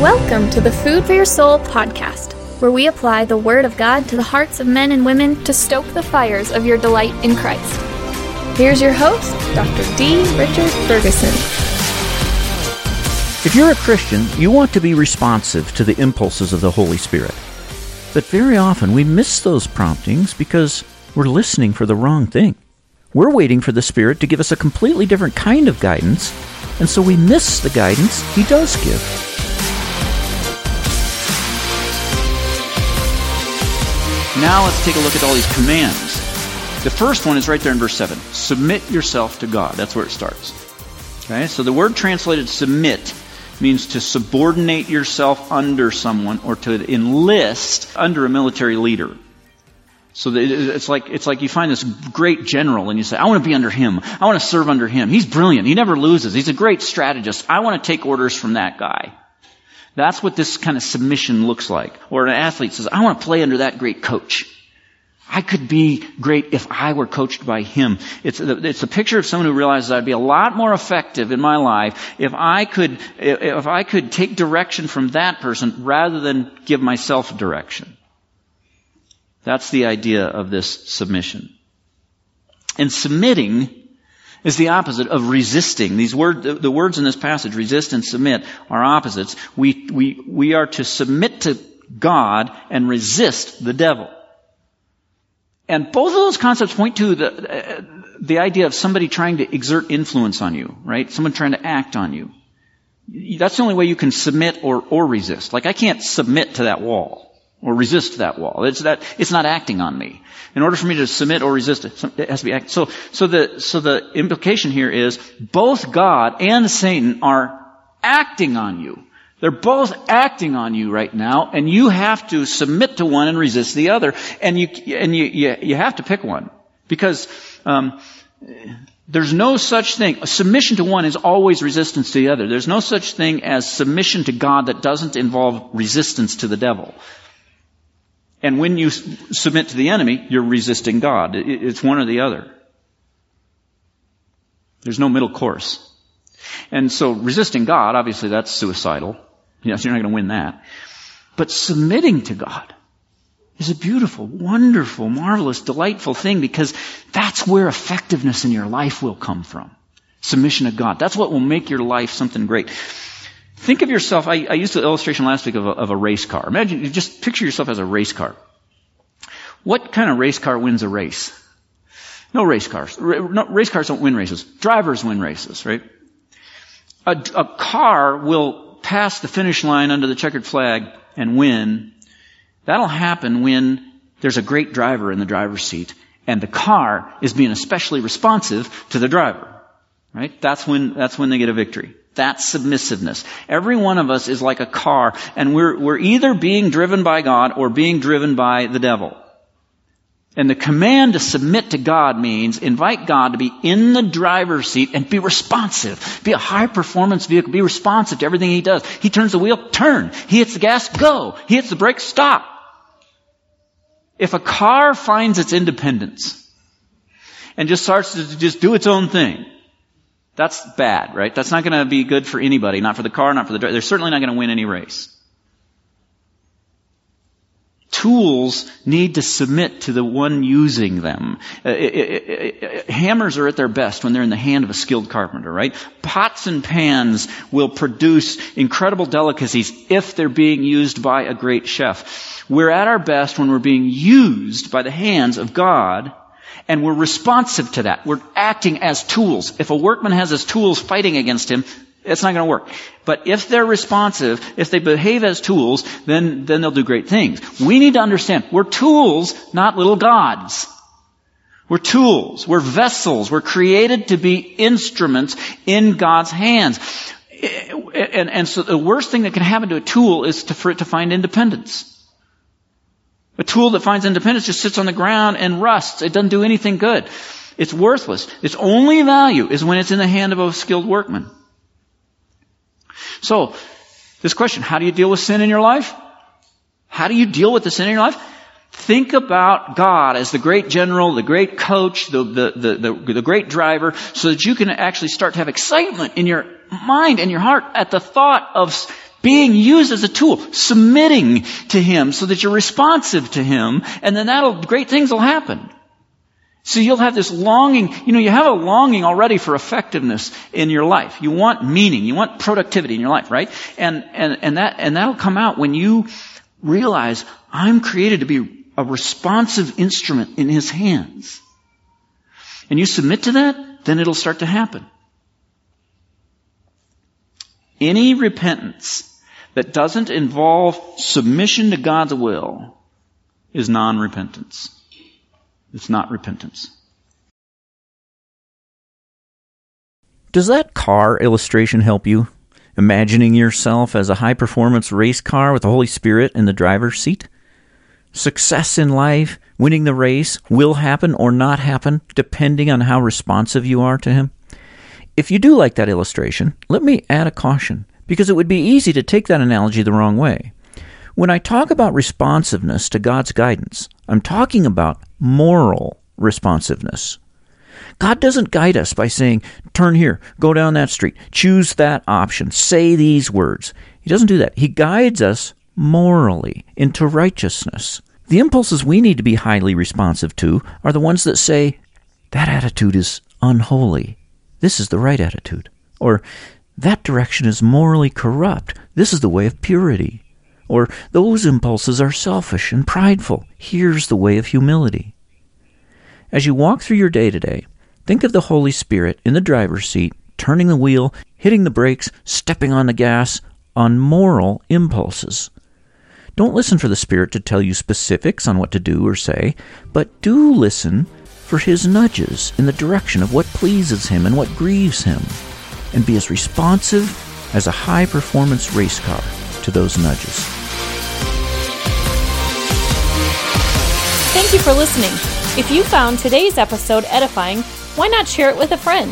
Welcome to the Food for Your Soul podcast, where we apply the Word of God to the hearts of men and women to stoke the fires of your delight in Christ. Here's your host, Dr. D. Richard Ferguson. If you're a Christian, you want to be responsive to the impulses of the Holy Spirit. But very often we miss those promptings because we're listening for the wrong thing. We're waiting for the Spirit to give us a completely different kind of guidance, and so we miss the guidance He does give. Now let's take a look at all these commands. The first one is right there in verse 7. Submit yourself to God. That's where it starts. Okay? So the word translated submit means to subordinate yourself under someone or to enlist under a military leader. So it's like, it's like you find this great general and you say, I want to be under him. I want to serve under him. He's brilliant. He never loses. He's a great strategist. I want to take orders from that guy. That's what this kind of submission looks like. Or an athlete says, I want to play under that great coach. I could be great if I were coached by him. It's a, it's a picture of someone who realizes I'd be a lot more effective in my life if I could, if I could take direction from that person rather than give myself direction. That's the idea of this submission. And submitting is the opposite of resisting. These words, the words in this passage, resist and submit, are opposites. We, we, we are to submit to God and resist the devil. And both of those concepts point to the, the idea of somebody trying to exert influence on you, right? Someone trying to act on you. That's the only way you can submit or, or resist. Like I can't submit to that wall or resist that wall. It's that, it's not acting on me. In order for me to submit or resist it, it has to be act. So, so the, so the implication here is both God and Satan are acting on you. They're both acting on you right now, and you have to submit to one and resist the other, and you and you you, you have to pick one because um, there's no such thing. Submission to one is always resistance to the other. There's no such thing as submission to God that doesn't involve resistance to the devil. And when you submit to the enemy, you're resisting God. It's one or the other. There's no middle course. And so resisting God, obviously that's suicidal. Yes, you're not going to win that. But submitting to God is a beautiful, wonderful, marvelous, delightful thing because that's where effectiveness in your life will come from. Submission to God. That's what will make your life something great. Think of yourself, I, I used the illustration last week of a, of a race car. Imagine, just picture yourself as a race car. What kind of race car wins a race? No race cars. No, race cars don't win races. Drivers win races, right? A, a car will pass the finish line under the checkered flag and win. That'll happen when there's a great driver in the driver's seat and the car is being especially responsive to the driver. Right? That's when, that's when they get a victory. That's submissiveness. Every one of us is like a car, and we're, we're either being driven by God or being driven by the devil. And the command to submit to God means invite God to be in the driver's seat and be responsive. Be a high performance vehicle. Be responsive to everything He does. He turns the wheel, turn. He hits the gas, go. He hits the brake, stop. If a car finds its independence and just starts to just do its own thing, that's bad, right? That's not going to be good for anybody, not for the car, not for the driver. They're certainly not going to win any race. Tools need to submit to the one using them. Uh, it, it, it, hammers are at their best when they're in the hand of a skilled carpenter, right? Pots and pans will produce incredible delicacies if they're being used by a great chef. We're at our best when we're being used by the hands of God and we're responsive to that. We're acting as tools. If a workman has his tools fighting against him, it's not going to work. But if they're responsive, if they behave as tools, then, then they'll do great things. We need to understand, we're tools, not little gods. We're tools. We're vessels. We're created to be instruments in God's hands. Eh, eh, and, and so the worst thing that can happen to a tool is to, for it to find independence. A tool that finds independence just sits on the ground and rusts. It doesn't do anything good. It's worthless. Its only value is when it's in the hand of a skilled workman. So, this question, how do you deal with sin in your life? How do you deal with the sin in your life? Think about God as the great general, the great coach, the, the, the, the, great driver, so that you can actually start to have excitement in your mind and your heart at the thought of being used as a tool, submitting to Him so that you're responsive to Him, and then that'll, great things will happen. So you'll have this longing, you know, you have a longing already for effectiveness in your life. You want meaning, you want productivity in your life, right? And, and, and that, and that'll come out when you realize I'm created to be a responsive instrument in His hands. And you submit to that, then it'll start to happen. Any repentance that doesn't involve submission to God's will is non-repentance. It's not repentance. Does that car illustration help you? Imagining yourself as a high performance race car with the Holy Spirit in the driver's seat? Success in life, winning the race, will happen or not happen depending on how responsive you are to Him. If you do like that illustration, let me add a caution, because it would be easy to take that analogy the wrong way. When I talk about responsiveness to God's guidance, I'm talking about moral responsiveness. God doesn't guide us by saying, turn here, go down that street, choose that option, say these words. He doesn't do that. He guides us morally into righteousness. The impulses we need to be highly responsive to are the ones that say, that attitude is unholy. This is the right attitude. Or, that direction is morally corrupt. This is the way of purity. Or, those impulses are selfish and prideful. Here's the way of humility. As you walk through your day today, think of the Holy Spirit in the driver's seat, turning the wheel, hitting the brakes, stepping on the gas, on moral impulses. Don't listen for the Spirit to tell you specifics on what to do or say, but do listen for His nudges in the direction of what pleases Him and what grieves Him, and be as responsive as a high performance race car to those nudges. Thank you for listening. If you found today's episode edifying, why not share it with a friend?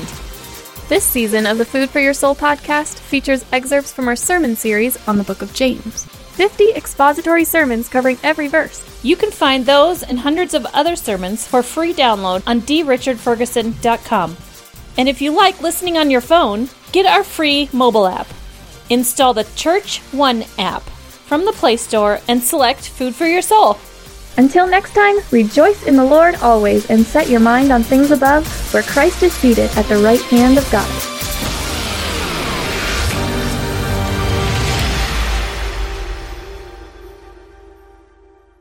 This season of the Food for Your Soul podcast features excerpts from our sermon series on the book of James. 50 expository sermons covering every verse. You can find those and hundreds of other sermons for free download on drichardferguson.com. And if you like listening on your phone, get our free mobile app. Install the Church One app from the Play Store and select Food for Your Soul. Until next time, rejoice in the Lord always and set your mind on things above, where Christ is seated at the right hand of God.